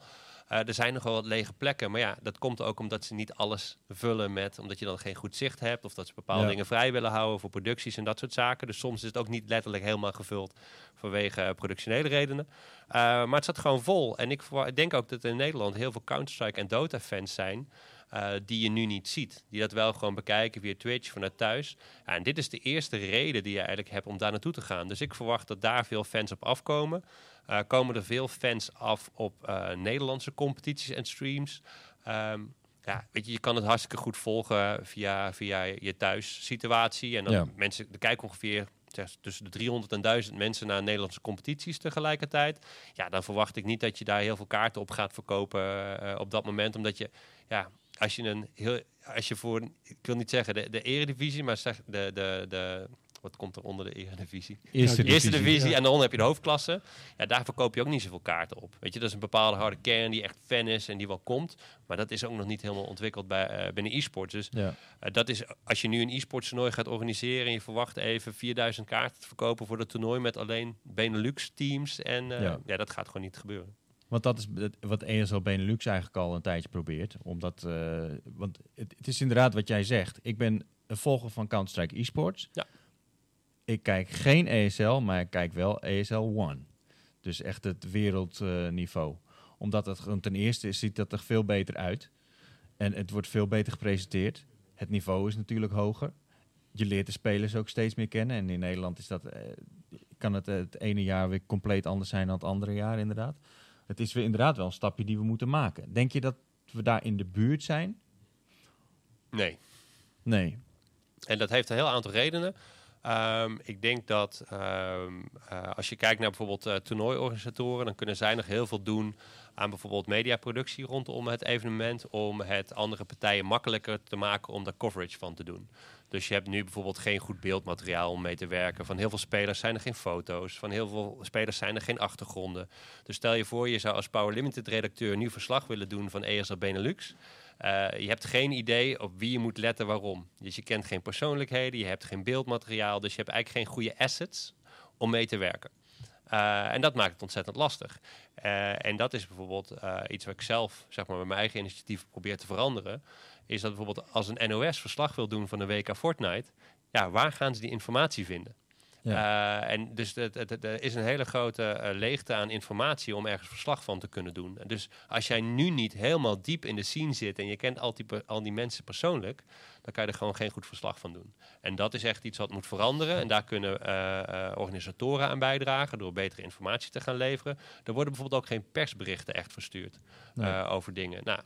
Eh, er zijn nog wel wat lege plekken, maar ja, dat komt ook omdat ze niet alles vullen met, omdat je dan geen goed zicht hebt of dat ze bepaalde Ja. dingen vrij willen houden voor producties en dat soort zaken. Dus soms is het ook niet letterlijk helemaal gevuld vanwege eh, productionele redenen. Uh, maar het zat gewoon vol. En ik, denk ook dat er in Nederland heel veel Counter-Strike en Dota-fans zijn. uh, die je nu niet ziet. Die dat wel gewoon bekijken via Twitch vanuit thuis. Ja, en dit is de eerste reden die je eigenlijk hebt om daar naartoe te gaan. Dus ik verwacht dat daar veel fans op afkomen. Uh, komen er veel fans af op uh, Nederlandse competities en streams. Um, ja, weet je, je kan het hartstikke goed volgen via, via je thuissituatie. En dan Ja. mensen, er kijken ongeveer zeg, tussen de 300 en 1000 mensen naar Nederlandse competities tegelijkertijd. Ja, dan verwacht ik niet dat je daar heel veel kaarten op gaat verkopen uh, op dat moment. Omdat je, ja, als je een heel, als je voor, ik wil niet zeggen de, de eredivisie, maar zeg de, de, de, wat komt er onder de eredivisie? Eerste De eerste divisie, divisie ja. en daaronder heb je de hoofdklasse. Ja, daar verkoop je ook niet zoveel kaarten op. Weet je, dat is een bepaalde harde kern die echt fan is en die wel komt. Maar dat is ook nog niet helemaal ontwikkeld bij, uh, binnen e-sports. Dus Ja. uh, dat is, als je nu een e-sports toernooi gaat organiseren en je verwacht even 4000 kaarten te verkopen voor dat toernooi met alleen Benelux teams. En uh, Ja. ja. dat gaat gewoon niet gebeuren. Want dat is wat ESL Benelux eigenlijk al een tijdje probeert. Omdat, eh, want het, het is inderdaad wat jij zegt. Ik ben een volger van Counter-Strike eSports. Ja. Ik kijk geen ESL, maar ik kijk wel ESL One. Dus echt het wereldniveau. Omdat het ten eerste ziet dat er veel beter uit. En het wordt veel beter gepresenteerd. Het niveau is natuurlijk hoger. Je leert de spelers ook steeds meer kennen. En in Nederland is dat, eh, kan het het ene jaar weer compleet anders zijn dan het andere jaar, inderdaad. Het is weer inderdaad wel een stapje die we moeten maken. Denk je dat we daar in de buurt zijn? Nee. Nee. En dat heeft een heel aantal redenen. Um, ik denk dat um, uh, als je kijkt naar bijvoorbeeld uh, toernooiorganisatoren, dan kunnen zij nog heel veel doen aan bijvoorbeeld mediaproductie rondom het evenement, om het andere partijen makkelijker te maken om daar coverage van te doen. Dus je hebt nu bijvoorbeeld geen goed beeldmateriaal om mee te werken. Van heel veel spelers zijn er geen foto's. Van heel veel spelers zijn er geen achtergronden. Dus stel je voor, je zou als Power Limited redacteur nu verslag willen doen van ESL Benelux. Uh, je hebt geen idee op wie je moet letten waarom. Dus je kent geen persoonlijkheden, je hebt geen beeldmateriaal. Dus je hebt eigenlijk geen goede assets om mee te werken. Uh, en dat maakt het ontzettend lastig. Uh, en dat is bijvoorbeeld iets wat ik zelf, zeg maar, met mijn eigen initiatief probeer te veranderen. Is dat bijvoorbeeld als een NOS verslag wil doen van de WK Fortnite, ja, waar gaan ze die informatie vinden? Ja. Uh, en dus er is een hele grote uh, leegte aan informatie om ergens verslag van te kunnen doen. Dus als jij nu niet helemaal diep in de scene zit en je kent al die, al die mensen persoonlijk, dan kan je er gewoon geen goed verslag van doen. En dat is echt iets wat moet veranderen. En daar kunnen uh, organisatoren aan bijdragen door betere informatie te gaan leveren. Er worden bijvoorbeeld ook geen persberichten echt verstuurd nee. over dingen. Nou,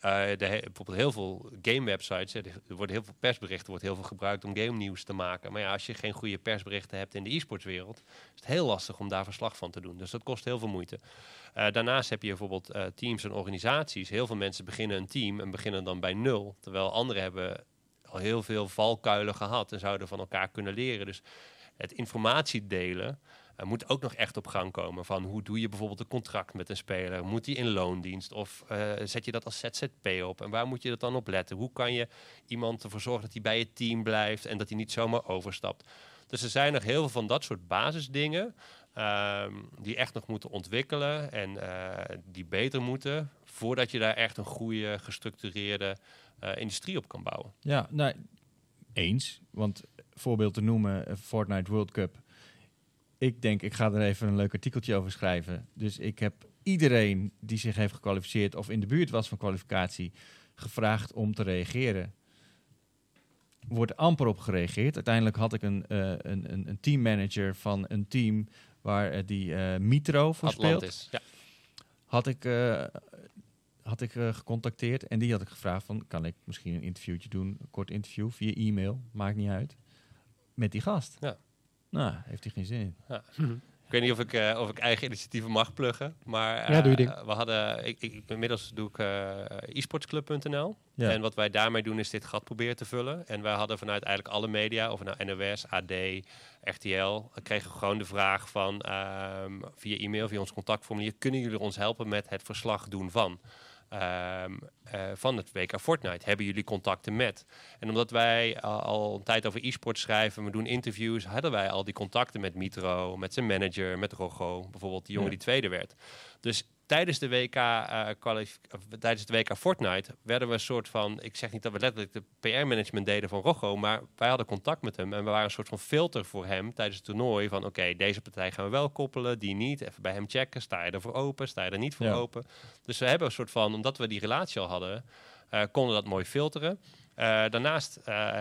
de, bijvoorbeeld heel veel game-websites, hè, er worden heel veel persberichten, wordt heel veel gebruikt om game nieuws te maken. Maar ja, als je geen goede persberichten hebt in de e-sportswereld, is het heel lastig om daar verslag van te doen. Dus dat kost heel veel moeite. Uh, daarnaast heb je bijvoorbeeld uh, teams en organisaties. Heel veel mensen beginnen een team en beginnen dan bij nul, terwijl anderen hebben al heel veel valkuilen gehad en zouden van elkaar kunnen leren. Dus het informatie delen uh, moet ook nog echt op gang komen. Van hoe doe je bijvoorbeeld een contract met een speler? Moet die in loondienst? Of uh, zet je dat als ZZP op? En waar moet je dat dan op letten? Hoe kan je iemand ervoor zorgen dat hij bij je team blijft en dat hij niet zomaar overstapt? Dus er zijn nog heel veel van dat soort basisdingen uh, die echt nog moeten ontwikkelen en uh, die beter moeten voordat je daar echt een goede, gestructureerde uh, industrie op kan bouwen. Ja, nou, eens. Want voorbeeld te noemen, eh, Fortnite World Cup. Ik denk, ik ga er even een leuk artikeltje over schrijven. Dus ik heb iedereen die zich heeft gekwalificeerd of in de buurt was van kwalificatie gevraagd om te reageren. Wordt amper op gereageerd. Uiteindelijk had ik een, eh, een, een, een teammanager van een team waar eh, die eh, Mitro voor speelt. Ja. had ik, had ik gecontacteerd en die had ik gevraagd van, kan ik misschien een interviewtje doen, een kort interview via e-mail, maakt niet uit, met die gast. Ja. Nou, heeft hij geen zin in. Ik weet niet of ik, eh, of ik eigen initiatieven mag pluggen, maar Ja, doe je eh, ding. we hadden, ik, ik, inmiddels doe ik eh esportsclub.nl Ja. en wat wij daarmee doen is dit gat proberen te vullen. En wij hadden vanuit eigenlijk alle media, of nou NOS, AD, RTL, kregen we gewoon de vraag van ehm, via e-mail, via ons contactformulier, kunnen jullie ons helpen met het verslag doen van? Ehm, eh, van het WK Fortnite. Hebben jullie contacten met? En omdat wij al, al een tijd over e-sport schrijven, we doen interviews, hadden wij al die contacten met Mitro, met zijn manager, met Rogo, bijvoorbeeld die jongen Ja. die tweede werd. Dus tijdens de WK, eh, of tijdens de WK Fortnite werden we een soort van, ik zeg niet dat we letterlijk de PR-management deden van Rogo, maar wij hadden contact met hem en we waren een soort van filter voor hem tijdens het toernooi van oké, deze partij gaan we wel koppelen, die niet. Even bij hem checken, sta je er voor open, sta je er niet voor Ja. open. Dus we hebben een soort van, omdat we die relatie al hadden, eh, konden we dat mooi filteren. Eh, daarnaast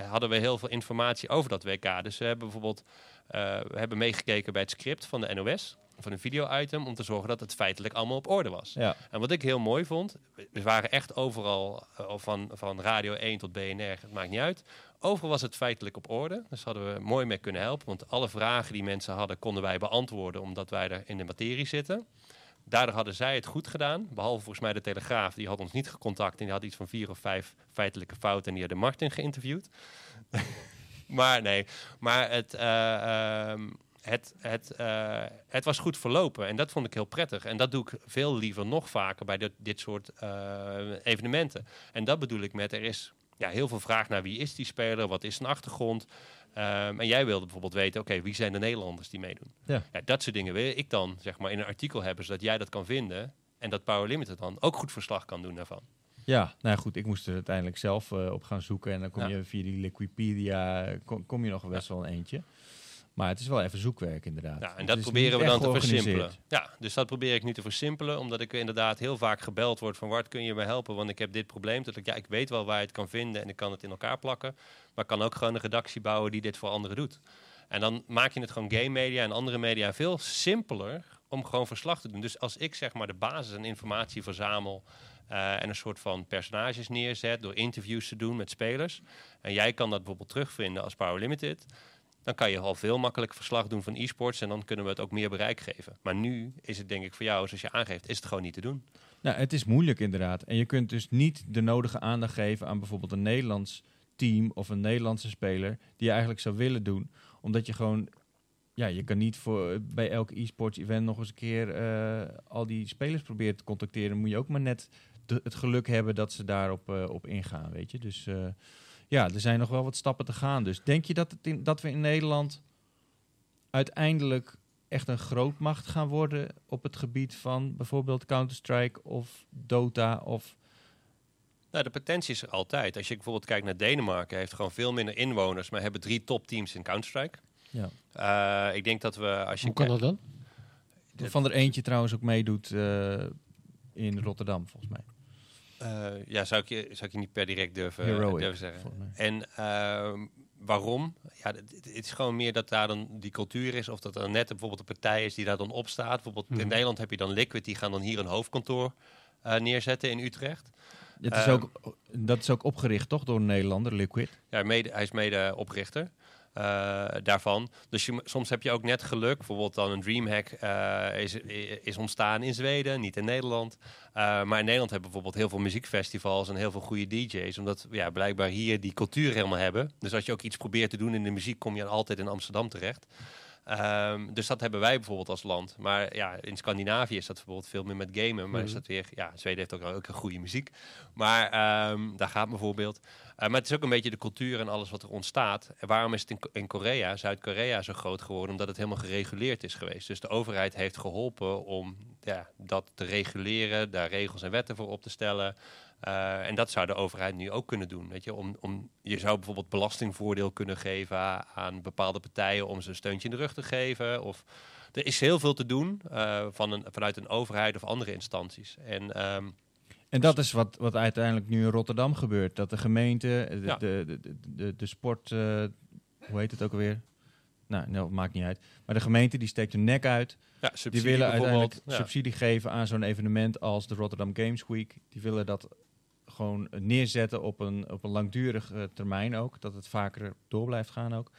hadden we heel veel informatie over dat WK. Dus we hebben bijvoorbeeld we hebben meegekeken bij het script van de NOS, van een video-item, om te zorgen dat het feitelijk allemaal op orde was. Ja, En wat ik heel mooi vond, we waren echt overal, eh, van, van Radio 1 tot BNR, het maakt niet uit. Overal was het feitelijk op orde. Dus hadden we mooi mee kunnen helpen. Want alle vragen die mensen hadden, konden wij beantwoorden, omdat wij er in de materie zitten. Daardoor hadden zij het goed gedaan. Behalve volgens mij de Telegraaf, die had ons niet gecontact. En die had iets van vier of vijf feitelijke fouten. En die hadden Martin geïnterviewd. *laughs* maar nee, maar het, eh, ehm, het, het, eh, het was goed verlopen. En dat vond ik heel prettig. En dat doe ik veel liever nog vaker bij dit, dit soort eh, evenementen. En dat bedoel ik met, er is ja, heel veel vraag naar wie is die speler, wat is zijn achtergrond. Ehm, en jij wilde bijvoorbeeld weten, oké, wie zijn de Nederlanders die meedoen? Ja. dat soort dingen wil ik dan zeg maar in een artikel hebben, zodat jij dat kan vinden. En dat Power Limited dan ook goed verslag kan doen daarvan. ja nou ja, goed, ik moest er uiteindelijk zelf eh, op gaan zoeken en dan kom Ja. je via die Liquipedia, kom, kom je nog best wel een eentje. Maar het is wel even zoekwerk inderdaad. Ja, en dat proberen we dan te versimpelen. Ja, dus dat probeer ik nu te versimpelen, omdat ik inderdaad heel vaak gebeld word van Wart, kun je me helpen, want ik heb dit probleem. Dat ik, ja, ik weet wel waar je het kan vinden en ik kan het in elkaar plakken, maar ik kan ook gewoon een redactie bouwen die dit voor anderen doet. En dan maak je het gewoon game media en andere media veel simpeler om gewoon verslag te doen. Dus als ik zeg maar de basis en informatie verzamel eh, en een soort van personages neerzet door interviews te doen met spelers, en jij kan dat bijvoorbeeld terugvinden als Power Limited, dan kan je al veel makkelijker verslag doen van e-sports en dan kunnen we het ook meer bereik geven. Maar nu is het denk ik voor jou, zoals je aangeeft, is het gewoon niet te doen. Nou, het is moeilijk inderdaad. En je kunt dus niet de nodige aandacht geven aan bijvoorbeeld een Nederlands team of een Nederlandse speler die je eigenlijk zou willen doen. Omdat je gewoon, ja, je kan niet voor, bij elk e-sports event nog eens een keer eh, al die spelers proberen te contacteren. Moet je ook maar net het geluk hebben dat ze daarop eh, op ingaan, weet je. Dus eh, ja, er zijn nog wel wat stappen te gaan. Dus denk je dat, het in, dat we in Nederland uiteindelijk echt een grootmacht gaan worden op het gebied van bijvoorbeeld Counter-Strike of Dota of Nou, de potentie is er altijd. Als je bijvoorbeeld kijkt naar Denemarken, heeft gewoon veel minder inwoners, maar hebben drie topteams in Counter-Strike. ja. Eh, ik denk dat we, als je Hoe kan dat dan? Van er eentje trouwens ook meedoet eh, in Rotterdam volgens mij. Eh, ja, zou ik, je, zou ik je niet per direct durven, Heroic, durven zeggen. En ehm, waarom? Ja, het, het is gewoon meer dat daar dan die cultuur is. Of dat er net bijvoorbeeld een partij is die daar dan op staat. Bijvoorbeeld Mhm. in Nederland heb je dan Liquid. Die gaan dan hier een hoofdkantoor eh, neerzetten in Utrecht. Het is Ehm, ook, dat is ook opgericht toch door een Nederlander, Liquid. Ja, mede, hij is mede oprichter eh, daarvan. Dus je, soms heb je ook net geluk. Bijvoorbeeld dan een Dreamhack eh, is, is ontstaan in Zweden, niet in Nederland. Eh, maar in Nederland hebben we bijvoorbeeld heel veel muziekfestivals en heel veel goede DJ's. Omdat we ja, blijkbaar hier die cultuur helemaal hebben. Dus als je ook iets probeert te doen in de muziek, kom je altijd in Amsterdam terecht. Ehm, dus dat hebben wij bijvoorbeeld als land. Maar ja, in Scandinavië is dat bijvoorbeeld veel meer met gamen. Maar is Mhm. dat weer, ja, Zweden heeft ook, ook een goede muziek. Maar ehm, daar gaat bijvoorbeeld. Uh, maar het is ook een beetje de cultuur en alles wat er ontstaat. En waarom is het in, in Korea, Zuid-Korea, zo groot geworden? Omdat het helemaal gereguleerd is geweest. Dus de overheid heeft geholpen om ja, dat te reguleren, daar regels en wetten voor op te stellen. Eh, en dat zou de overheid nu ook kunnen doen. Weet je? Om, om, je zou bijvoorbeeld belastingvoordeel kunnen geven aan bepaalde partijen om ze een steuntje in de rug te geven. Of, er is heel veel te doen uh, van een, vanuit een overheid of andere instanties. En, ehm, en dat is wat, wat uiteindelijk nu in Rotterdam gebeurt. Dat de gemeente, de, Ja. de, de, de, de sport, eh, hoe heet het ook alweer? Nou, nou, maakt niet uit. Maar de gemeente die steekt hun nek uit. ja, Die willen uiteindelijk. Ja. subsidie geven aan zo'n evenement als de Rotterdam Games Week. Die willen dat gewoon neerzetten op een, op een langdurige termijn ook. Dat het vaker door blijft gaan ook.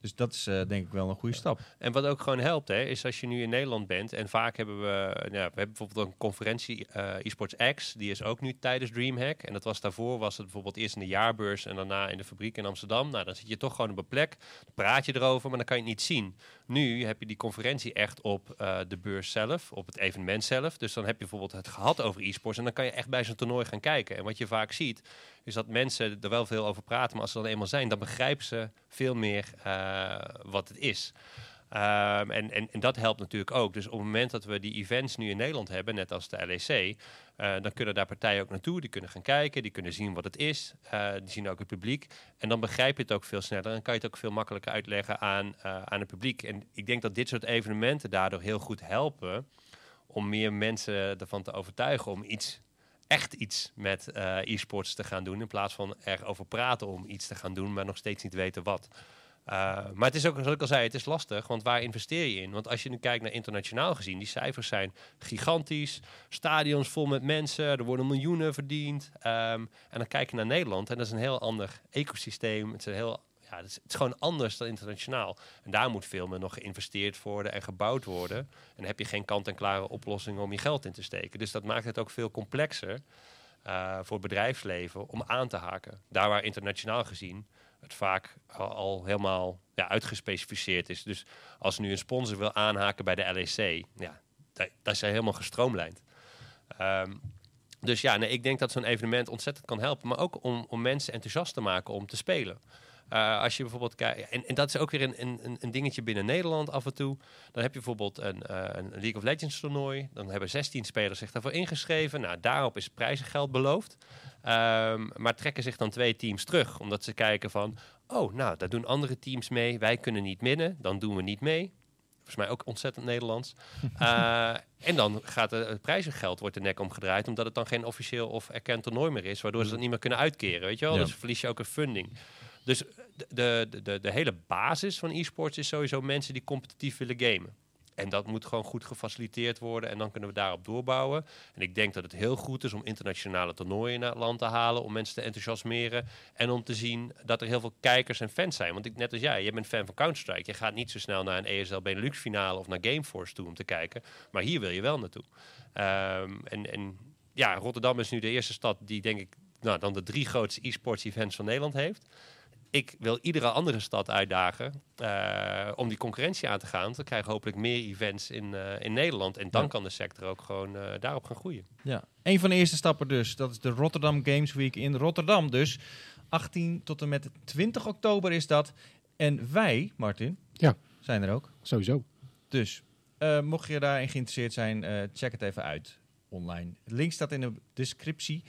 Dus dat is eh, denk ik wel een goede stap. En wat ook gewoon helpt, hè, is als je nu in Nederland bent. En vaak hebben we, ja, we hebben bijvoorbeeld een conferentie, eh eSports X, die is ook nu tijdens DreamHack. En dat was daarvoor, was het bijvoorbeeld eerst in de jaarbeurs en daarna in de fabriek in Amsterdam. Nou, dan zit je toch gewoon op een plek, praat je erover, maar dan kan je het niet zien. Nu heb je die conferentie echt op eh, de beurs zelf, op het evenement zelf. Dus dan heb je bijvoorbeeld het gehad over e-sports en dan kan je echt bij zo'n toernooi gaan kijken. En wat je vaak ziet, is dat mensen er wel veel over praten, maar als ze dan eenmaal zijn, dan begrijpen ze veel meer eh, wat het is. Ehm, en, en, en dat helpt natuurlijk ook. Dus op het moment dat we die events nu in Nederland hebben, net als de LEC, eh, dan kunnen daar partijen ook naartoe. Die kunnen gaan kijken, die kunnen zien wat het is. eh, die zien ook het publiek. En dan begrijp je het ook veel sneller en kan je het ook veel makkelijker uitleggen aan, eh, aan het publiek. En ik denk dat dit soort evenementen daardoor heel goed helpen om meer mensen ervan te overtuigen om iets echt iets met e-sports te gaan doen. In plaats van erover praten om iets te gaan doen, maar nog steeds niet weten wat. Uh, maar het is ook, zoals ik al zei, het is lastig. Want waar investeer je in? Want als je nu kijkt naar internationaal gezien, die cijfers zijn gigantisch. Stadions vol met mensen, er worden miljoenen verdiend. Um, en dan kijk je naar Nederland en dat is een heel ander ecosysteem. Het is heel ja, het is, gewoon anders dan internationaal. En daar moet veel meer nog geïnvesteerd worden en gebouwd worden. En dan heb je geen kant-en-klare oplossingen om je geld in te steken. Dus dat maakt het ook veel complexer uh, voor het bedrijfsleven om aan te haken. Daar waar internationaal gezien het vaak al, al helemaal ja, uitgespecificeerd is. Dus als nu een sponsor wil aanhaken bij de LEC, ja, is helemaal gestroomlijnd. Um, dus ja, nee, ik denk dat zo'n evenement ontzettend kan helpen. Maar ook om, om mensen enthousiast te maken om te spelen. Uh, als je bijvoorbeeld kijkt, en, en, dat is ook weer een, een, een, dingetje binnen Nederland af en toe. Dan heb je bijvoorbeeld een, uh, een League of Legends toernooi. Dan hebben 16 spelers zich daarvoor ingeschreven. Nou, daarop is prijzengeld beloofd. Um, maar trekken zich dan twee teams terug, omdat ze kijken van... oh, nou, daar doen andere teams mee, wij kunnen niet winnen, dan doen we niet mee. Volgens mij ook ontzettend Nederlands. uh, *laughs* en dan gaat het prijzengeld wordt de nek omgedraaid, omdat het dan geen officieel of erkend toernooi meer is, waardoor ze dat niet meer kunnen uitkeren, weet je wel? Ja. Dus verlies je ook een funding. Dus de, de, de, de hele basis van e-sports is sowieso mensen die competitief willen gamen. En dat moet gewoon goed gefaciliteerd worden en dan kunnen we daarop doorbouwen. En ik denk dat het heel goed is om internationale toernooien naar het land te halen, om mensen te enthousiasmeren en om te zien dat er heel veel kijkers en fans zijn. Want ik, net als jij, je bent fan van Counter-Strike. Je gaat niet zo snel naar een ESL Benelux finale of naar Gameforce toe om te kijken, maar hier wil je wel naartoe. Um, en, en ja, Rotterdam is nu de eerste stad die denk ik nou, dan de drie grootste e-sports events van Nederland heeft ik wil iedere andere stad uitdagen uh, om die concurrentie aan te gaan. Dan krijgen we hopelijk meer events in, uh, in Nederland. En dan ja. kan de sector ook gewoon uh, daarop gaan groeien. Ja, een van de eerste stappen dus. Dat is de Rotterdam Games Week in Rotterdam dus. 18 tot en met 20 oktober is dat. En wij, Martin, ja. zijn er ook. Sowieso. Dus uh, mocht je daarin geïnteresseerd zijn, uh, check het even uit online. Het link staat in de descriptie.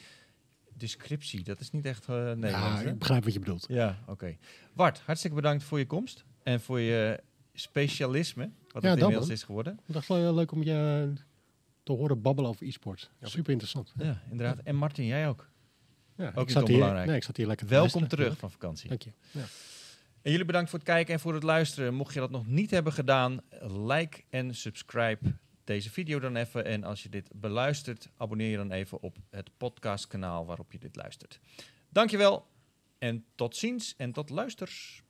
Descriptie, dat is niet echt uh, Nederlands. Ja, ik begrijp wat je bedoelt. Ja, oké. Okay. Bart, hartstikke bedankt voor je komst en voor je specialisme, wat ja, het inmiddels is geworden. Ik dacht wel leuk om je te horen babbelen over e-sport. Ja, Super interessant. Ja, inderdaad. En Martin, jij ook. Ja, ook ik zat hier, nee, ik zat hier lekker Welkom terug van vakantie. Dank je. Ja. En jullie bedankt voor het kijken en voor het luisteren. Mocht je dat nog niet hebben gedaan, like en subscribe deze video dan even. En als je dit beluistert, abonneer je dan even op het podcastkanaal waarop je dit luistert. Dankjewel en tot ziens en tot luisters.